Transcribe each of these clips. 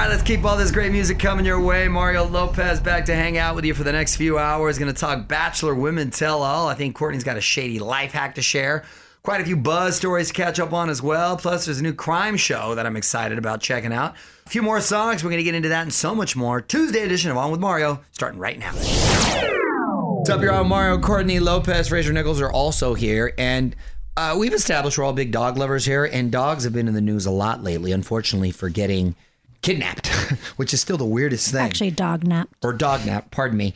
right, let's keep all this great music coming your way. Mario Lopez back to hang out with you for the next few hours. Going to talk Bachelor Women Tell All. I think Courtney's got a shady life hack to share. Quite a few buzz stories to catch up on as well. Plus, there's a new crime show that I'm excited about checking out. A few more songs. We're going to get into that and so much more. Tuesday edition of On with Mario, starting right now. What's up, y'all? Mario, Courtney, Lopez, Fraser Nichols are also here. And uh, we've established we're all big dog lovers here. And dogs have been in the news a lot lately, unfortunately, for getting kidnapped, which is still the weirdest thing. Actually, dog nap. or dog nap, pardon me.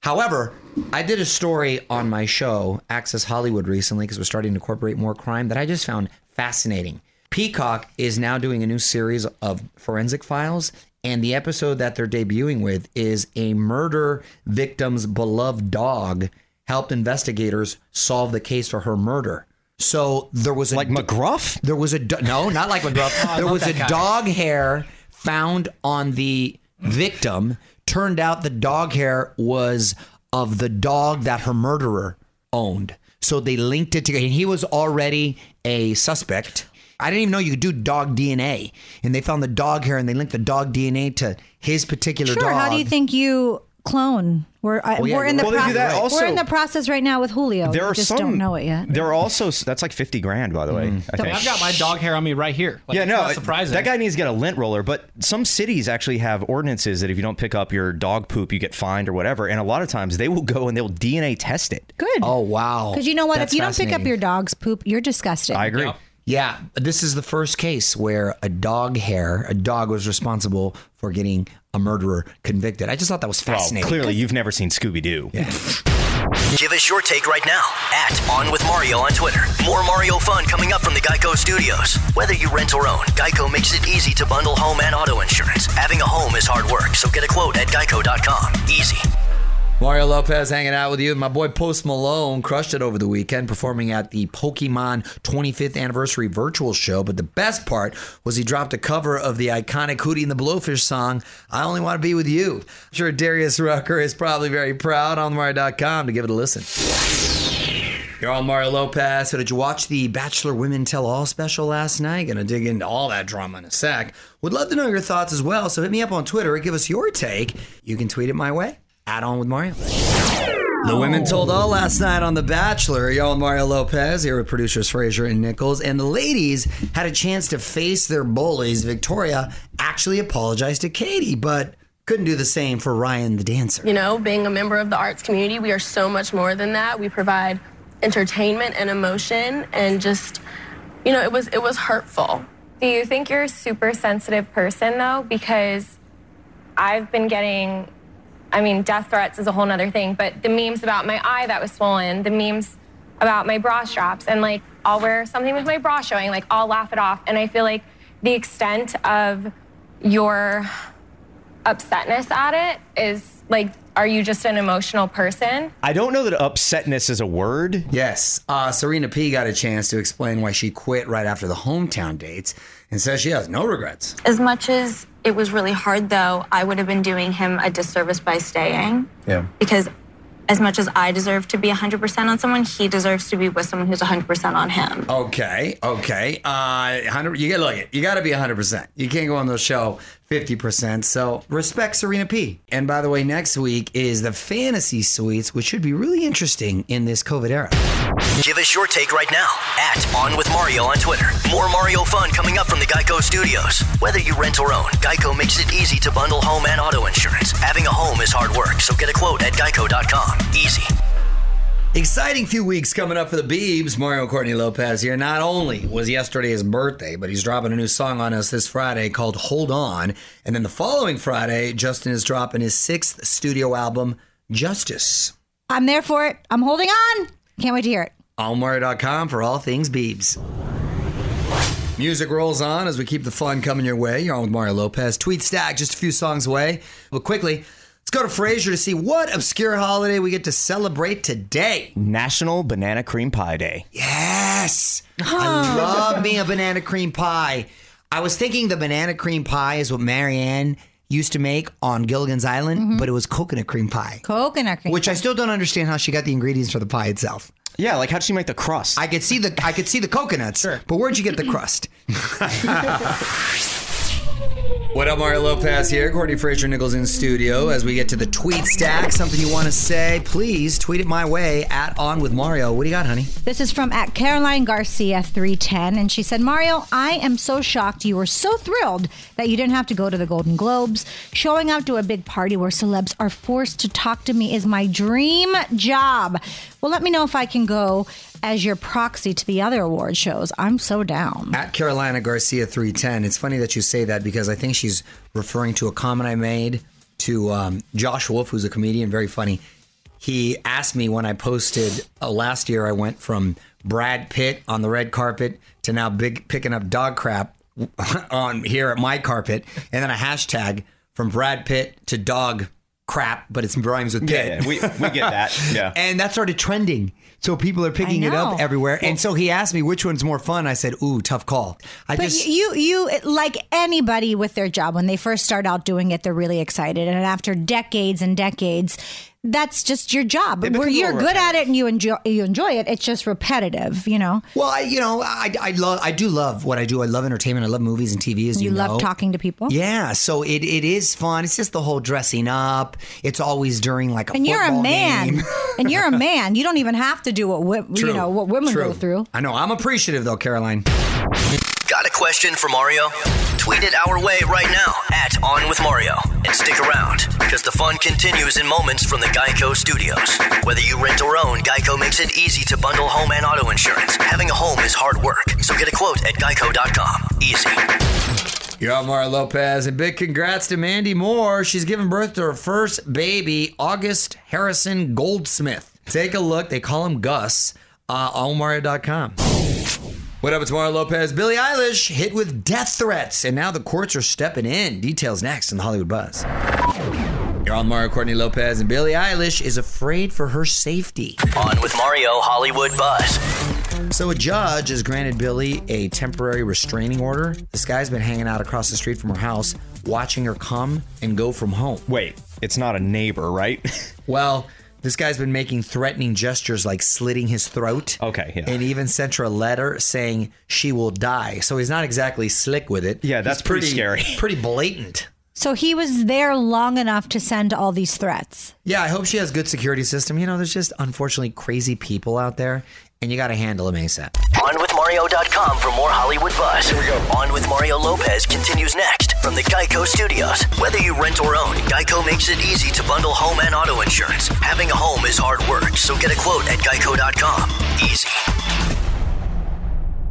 However, I did a story on my show, Access Hollywood, recently because we're starting to incorporate more crime that I just found fascinating. Peacock is now doing a new series of forensic files, and the episode that they're debuting with is a murder victim's beloved dog helped investigators solve the case for her murder. So there was a Like McGruff? there was a do- no, not like McGruff. there was a dog hair found on the victim. Turned out the dog hair was of the dog that her murderer owned. So they linked it together. And he was already a suspect. I didn't even know you could do dog DNA. And they found the dog hair and they linked the dog DNA to his particular dog. Sure. dog. How do you think you clone? We're I, oh, yeah, we're in the you're right. Well, they do that we're in the process right now with Julio. There We are just some. don't know it yet. There are also that's like fifty grand, by the way. Mm. I think. I've got my dog hair on me right here. Like, yeah, no, not surprising. that guy needs to get a lint roller. But some cities actually have ordinances that if you don't pick up your dog poop, you get fined or whatever. And a lot of times they will go and they'll DNA test it. Good. Oh, wow. Because you know what? That's if you don't pick up your dog's poop, you're disgusting. I agree. Yep. Yeah, this is the first case where a dog hair, a dog was responsible for getting a murderer convicted. I just thought that was Well, fascinating. clearly you've never seen Scooby Doo. Give us your take right now at On With Mario on Twitter. More Mario fun coming up from the Geico Studios. Whether you rent or own, Geico makes it easy to bundle home and auto insurance. Having a home is hard work, so get a quote at geico.com. Easy. Mario Lopez hanging out with you. My boy Post Malone crushed it over the weekend, performing at the Pokemon 25th anniversary virtual show. But the best part was he dropped a cover of the iconic Hootie and the Blowfish song, I Only Want to Be With You. I'm sure Darius Rucker is probably very proud on Mario.com to give it a listen. You're on Mario Lopez. So, did you watch the Bachelor Women Tell All special last night? Gonna dig into all that drama in a sec. Would love to know your thoughts as well. So, hit me up on Twitter give us your take. You can tweet it my way. Add on with Mario. The women told all last night on The Bachelor. Y'all and Mario Lopez here with producers Fraser and Nichols. And the ladies had a chance to face their bullies. Victoria actually apologized to Katie, but couldn't do the same for Ryan the dancer. You know, being a member of the arts community, we are so much more than that. We provide entertainment and emotion and just you know, it was it was hurtful. Do you think you're a super sensitive person though? Because I've been getting, I mean, death threats is a whole other thing, but the memes about my eye that was swollen, the memes about my bra straps, and like I'll wear something with my bra showing, like I'll laugh it off. And I feel like the extent of your upsetness at it is like, are you just an emotional person? I don't know that upsetness is a word. Yes, uh, Serena P got a chance to explain why she quit right after the hometown dates and says she has no regrets. As much as it was really hard, though, I would have been doing him a disservice by staying. Yeah. Because as much as I deserve to be 100% on someone, he deserves to be with someone who's 100% on him. Okay, okay. Uh, 100, you got to look. You got to be 100. percent You can't go on the show 50. percent So respect Serena P. And by the way, next week is the fantasy suites, which should be really interesting in this COVID era. Give us your take right now at On With Mario on Twitter. More Mario fun coming up from the Geico Studios. Whether you rent or own, Geico makes it easy to bundle home and auto insurance. Having a home is hard work, so get a quote at geico.com. Easy. Exciting few weeks coming up for the Beebs. Mario Courtney Lopez here. Not only was yesterday his birthday, but he's dropping a new song on us this Friday called Hold On. And then the following Friday, Justin is dropping his sixth studio album, Justice. I'm there for it. I'm holding on. Can't wait to hear it. allmario.com for all things Beebs. Music rolls on as we keep the fun coming your way. You're on with Mario Lopez. Tweet stack just a few songs away. But quickly, go to Fraser to see what obscure holiday we get to celebrate today. National Banana Cream Pie Day. Yes. I love me a banana cream pie. I was thinking the banana cream pie is what Mary Ann used to make on Gilligan's Island, mm-hmm. but it was coconut cream pie. Coconut cream. Which I still don't understand how she got the ingredients for the pie itself. Yeah, like how'd she make the crust? I could see the I could see the coconuts, but where'd you get the crust? What up, Mario Lopez here. Courtney Fraser Nichols in studio. As we get to the tweet stack, something you want to say, please tweet it my way at On With Mario. What do you got, honey? This is from at Caroline Garcia 310, and she said, Mario, I am so shocked you were so thrilled that you didn't have to go to the Golden Globes. Showing up to a big party where celebs are forced to talk to me is my dream job. Well, let me know if I can go as your proxy to the other award shows. I'm so down. At Carolina Garcia 310. It's funny that you say that because I think she's referring to a comment I made to um, Josh Wolf, who's a comedian, very funny. He asked me when I posted uh, last year, I went from Brad Pitt on the red carpet to now big picking up dog crap on here at my carpet, and then a hashtag from Brad Pitt to dog crap, but it's rhymes with Pitt. Yeah, yeah, we, we get that. Yeah. and that started trending. So people are picking it up know. everywhere. and so he asked me which one's more fun. I said, "Ooh, tough call." I But just you, you, like anybody with their job, when they first start out doing it, they're really excited, and after decades and decades, that's just your job. Where you're good at it and you enjoy you enjoy it. It's just repetitive, you know. well, I you know, I I love I do love what I do. I love entertainment. I love movies and TV. As you, You love know. talking to people. Yeah, so it, it is fun. It's just the whole dressing up. It's always during like a And you're a man, and you're a man. You don't even have to do what wi- you know what women True. go through. I know. I'm appreciative though, Caroline. Got a question for Mario? Tweet it our way right now at On With Mario. And stick around, because the fun continues in moments from the Geico Studios. Whether you rent or own, Geico makes it easy to bundle home and auto insurance. Having a home is hard work, so get a quote at geico.com. Easy. You're on Mario Lopez, and big congrats to Mandy Moore. She's giving birth to her first baby, August Harrison Goldsmith. Take a look. They call him Gus. Uh, on Mario.com. What up, it's Mario Lopez. Billie Eilish hit with death threats, and now the courts are stepping in. Details next in the Hollywood Buzz. You're on Mario Courtney Lopez, and Billie Eilish is afraid for her safety. On with Mario Hollywood Buzz. So a judge has granted Billie a temporary restraining order. This guy's been hanging out across the street from her house, watching her come and go from home. Wait, it's not a neighbor, right? Well, this guy's been making threatening gestures like slitting his throat. Okay, yeah. And even sent her a letter saying she will die. So he's not exactly slick with it. Yeah, that's He's pretty scary. Pretty blatant. So he was there long enough to send all these threats. Yeah, I hope she has good security system. You know, there's just unfortunately crazy people out there, and you got to handle them ASAP. OnWithMario.com for more Hollywood buzz. Here we go. On with Mario Lopez continues next from the Geico Studios. Whether you rent or own, Geico makes it easy to bundle home and auto insurance. Having a home is hard work, so get a quote at Geico.com. Easy.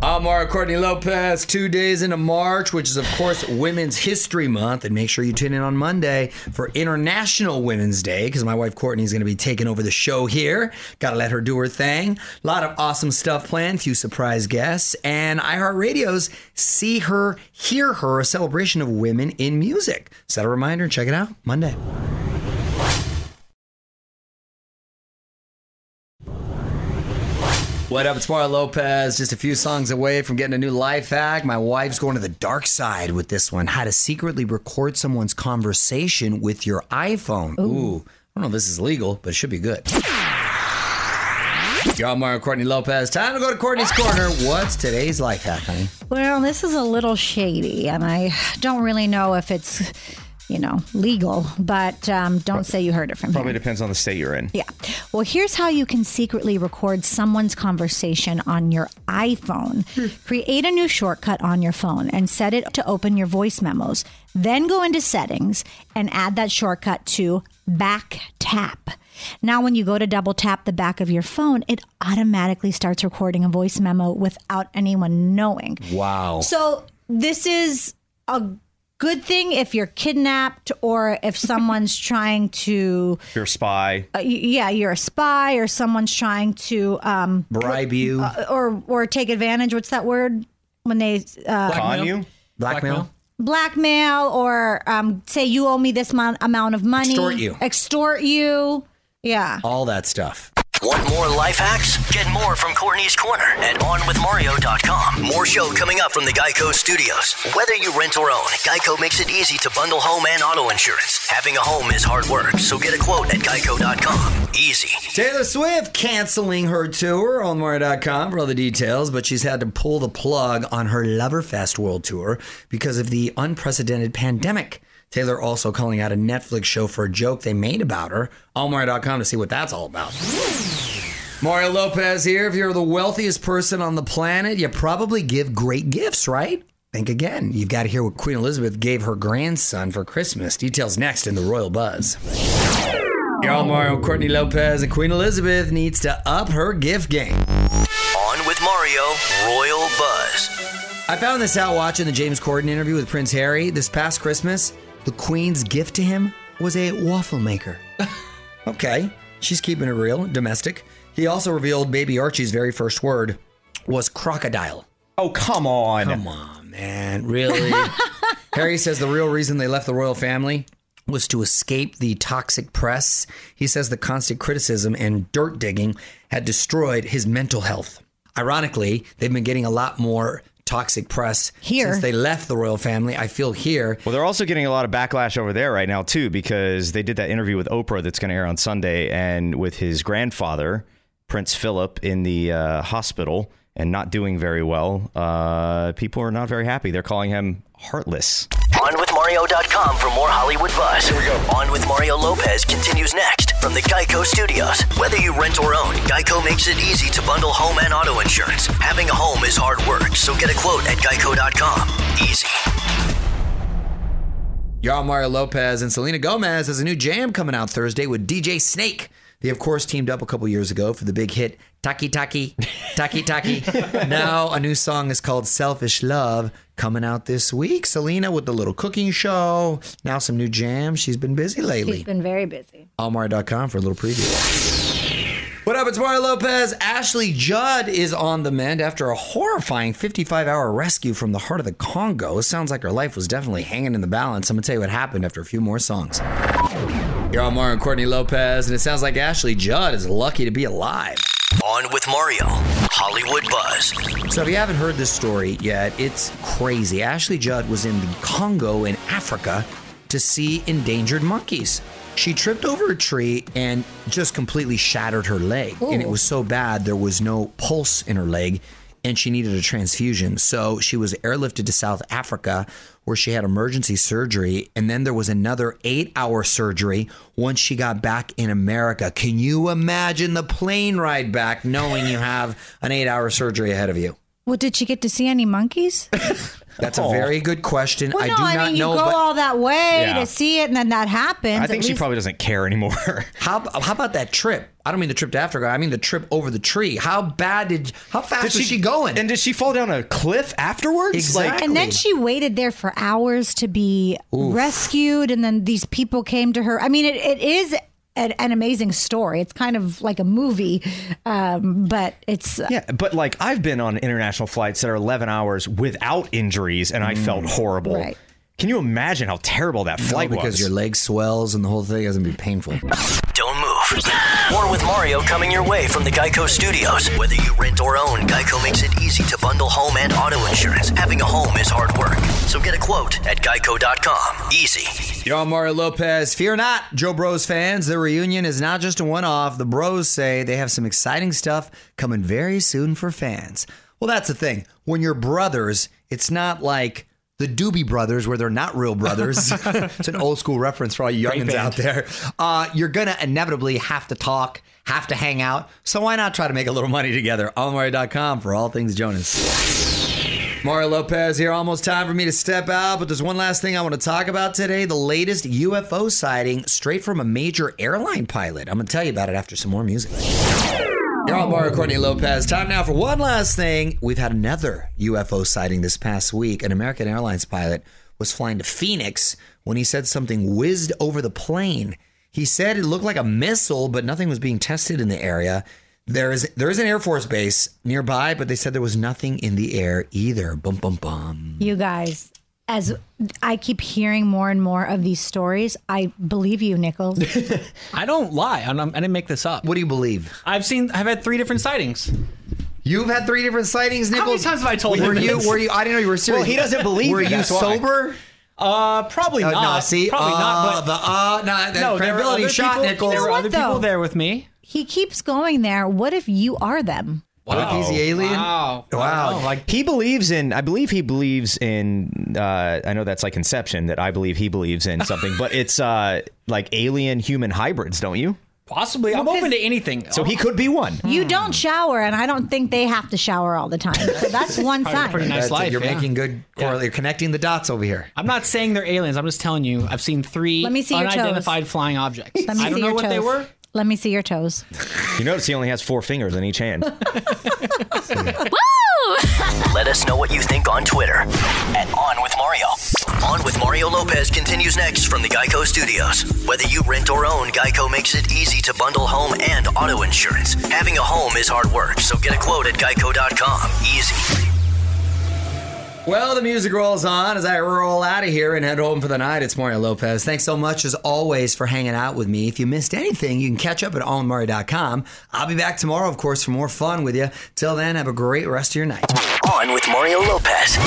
I'm Mario Courtney Lopez, two days into March, which is, of course, Women's History Month. And make sure you tune in on Monday for International Women's Day because my wife Courtney is going to be taking over the show here. Got to let her do her thing. A lot of awesome stuff planned, few surprise guests, and iHeartRadio's See Her, Hear Her, a celebration of women in music. Set a reminder and check it out Monday. What up? It's Mario Lopez. Just a few songs away from getting a new life hack. My wife's going to the dark side with this one. How to secretly record someone's conversation with your iPhone. Ooh. I don't know if this is legal, but it should be good. Y'all, Mario Courtney Lopez. Time to go to Courtney's Corner. What's today's life hack, honey? Well, this is a little shady, and I don't really know if it's, you know, legal. But um, don't say you heard it from Probably here. depends on the state you're in. Yeah. Well, here's how you can secretly record someone's conversation on your iPhone. Create a new shortcut on your phone and set it to open your voice memos. Then go into settings and add that shortcut to back tap. Now, when you go to double tap the back of your phone, it automatically starts recording a voice memo without anyone knowing. Wow. So this is a good thing if you're kidnapped or if someone's trying to, You're a spy. uh, yeah, you're a spy or someone's trying to, um, Bribe you. or or take advantage. What's that word when they uh, Con you? blackmail. blackmail or um, say you owe me this mon- amount of money, Extort you. extort you. Yeah. All that stuff. Want more life hacks? Get more from Courtney's Corner at OnWithMario.com. More show coming up from the Geico Studios. Whether you rent or own, Geico makes it easy to bundle home and auto insurance. Having a home is hard work, so get a quote at Geico.com. Easy. Taylor Swift canceling her tour on Mario.com for all the details, but she's had to pull the plug on her Loverfest World Tour because of the unprecedented pandemic. Taylor also calling out a Netflix show for a joke they made about her. On Mario.com to see what that's all about. Mario Lopez here. If you're the wealthiest person on the planet, you probably give great gifts, right? Think again. You've got to hear what Queen Elizabeth gave her grandson for Christmas. Details next in the Royal Buzz. Y'all, Mario, Courtney Lopez, and Queen Elizabeth needs to up her gift game. On with Mario, Royal Buzz. I found this out watching the James Corden interview with Prince Harry this past Christmas. The Queen's gift to him was a waffle maker. okay, she's keeping it real, domestic. He also revealed baby Archie's very first word was crocodile. Oh, come on. Come on, man. Really? Harry says the real reason they left the royal family was to escape the toxic press. He says the constant criticism and dirt digging had destroyed his mental health. Ironically, they've been getting a lot more toxic press Here. since they left the royal family. I feel here. Well, they're also getting a lot of backlash over there right now too because they did that interview with Oprah that's going to air on Sunday, and with his grandfather, Prince Philip, in the uh, hospital and not doing very well. Uh, people are not very happy. They're calling him heartless. OnWithMario.com for more Hollywood buzz. Here we go. On with Mario Lopez continues next from the Geico Studios. Whether you rent or own, Geico makes it easy to bundle home and auto insurance. Having a home is hard work, so get a quote at Geico.com. Easy. Y'all, Mario Lopez and Selena Gomez has a new jam coming out Thursday with DJ Snake. They, of course, teamed up a couple years ago for the big hit Taki Taki, Taki Taki. now, a new song is called Selfish Love coming out this week. Selena with the little cooking show. Now, some new jams. She's been busy lately. She's been very busy. Almar.com for a little preview. What up? It's Mario Lopez. Ashley Judd is on the mend after a horrifying 55 hour rescue from the heart of the Congo. It sounds like her life was definitely hanging in the balance. I'm going to tell you what happened after a few more songs. You're on Mario and Courtney Lopez, and it sounds like Ashley Judd is lucky to be alive. On with Mario, Hollywood buzz. So, if you haven't heard this story yet, it's crazy. Ashley Judd was in the Congo in Africa to see endangered monkeys. She tripped over a tree and just completely shattered her leg. And it was so bad, there was no pulse in her leg, and she needed a transfusion. So, she was airlifted to South Africa where she had emergency surgery. And then there was another eight hour surgery once she got back in America. Can you imagine the plane ride back knowing you have an eight hour surgery ahead of you? Well, did she get to see any monkeys? That's a oh. very good question. Well, I no, do I not mean, you know. go but all that way Yeah. to see it, and then that happens. I At think she least- probably doesn't care anymore. how, how about that trip? I don't mean the trip to Africa. I mean the trip over the tree. How bad did? How fast was she, going? And did she fall down a cliff afterwards? Exactly. And then she waited there for hours to be rescued, and then these people came to her. I mean, it, it is an, an amazing story. It's kind of like a movie, um, but it's Yeah, but like I've been on international flights that are 11 hours without injuries and I felt horrible. Right. Can you imagine how terrible that No, flight because was? Because your leg swells and the whole thing is gonna be painful. Don't move. More with Mario coming your way from the Geico Studios. Whether you rent or own, Geico makes it easy to bundle home and auto insurance. Having a home is hard work, so get a quote at Geico.com. Easy. You're on Mario Lopez. Fear not, Jo Bros fans. The reunion is not just a one off. The Bros say they have some exciting stuff coming very soon for fans. Well, that's the thing. When you're brothers, it's not like the Doobie Brothers, where they're not real brothers. it's an old school reference for all you youngins out there. Uh, you're going to inevitably have to talk, have to hang out. So why not try to make a little money together? OnMario.com for all things Jonas. Mario Lopez here. Almost time for me to step out, but there's one last thing I want to talk about today the latest UFO sighting straight from a major airline pilot. I'm going to tell you about it after some more music. You're on Mario Courtney Lopez. Time now for one last thing. We've had another UFO sighting this past week. An American Airlines pilot was flying to Phoenix when he said something whizzed over the plane. He said it looked like a missile, but nothing was being tested in the area. There is there is an Air Force base nearby, but they said there was nothing in the air either. Bum bum bum. you guys. As I keep hearing more and more of these stories, I believe you, Nichols. I don't lie. I'm, I didn't make this up. What do you believe? I've seen. I've had three different sightings. You've had three different sightings, Nichols. How many times have I told were him you? this? Were you? I didn't know you were serious. Well, he doesn't believe. Were you, you that's why. sober? Uh, probably Uh, not. no, see, probably uh, not. But the uh, no, that no, there were credibility other shot, people, Nichols. There were what, other people there with me. he keeps going there. What if you are them? What if he's the alien? Wow. Wow. I like He believes in. I believe he believes in. Uh, I know that's like Inception. That I believe he believes in something, but it's uh, like alien human hybrids, don't you? possibly. I'm open to anything. So he could be one. You don't shower, and I don't think they have to shower all the time. So that's one Probably sign. pretty nice That's it. life. You're yeah. making good. Correl- You're connecting the dots over here. I'm not saying they're aliens. I'm just telling you. I've seen three Let me see your toes. unidentified flying objects. Let me I don't see know your what toes. they were. Let me see your toes. You notice he only has four fingers in each hand. Let us know what you think on Twitter at On With Mario. On With Mario Lopez continues next from the Geico Studios. Whether you rent or own, Geico makes it easy to bundle home and auto insurance. Having a home is hard work, so get a quote at geico.com. Easy. Well, the music rolls on as I roll out of here and head home for the night. It's Mario Lopez. Thanks so much, as always, for hanging out with me. If you missed anything, you can catch up at allmario.com. I'll be back tomorrow, of course, for more fun with you. Till then, have a great rest of your night. On with Mario Lopez.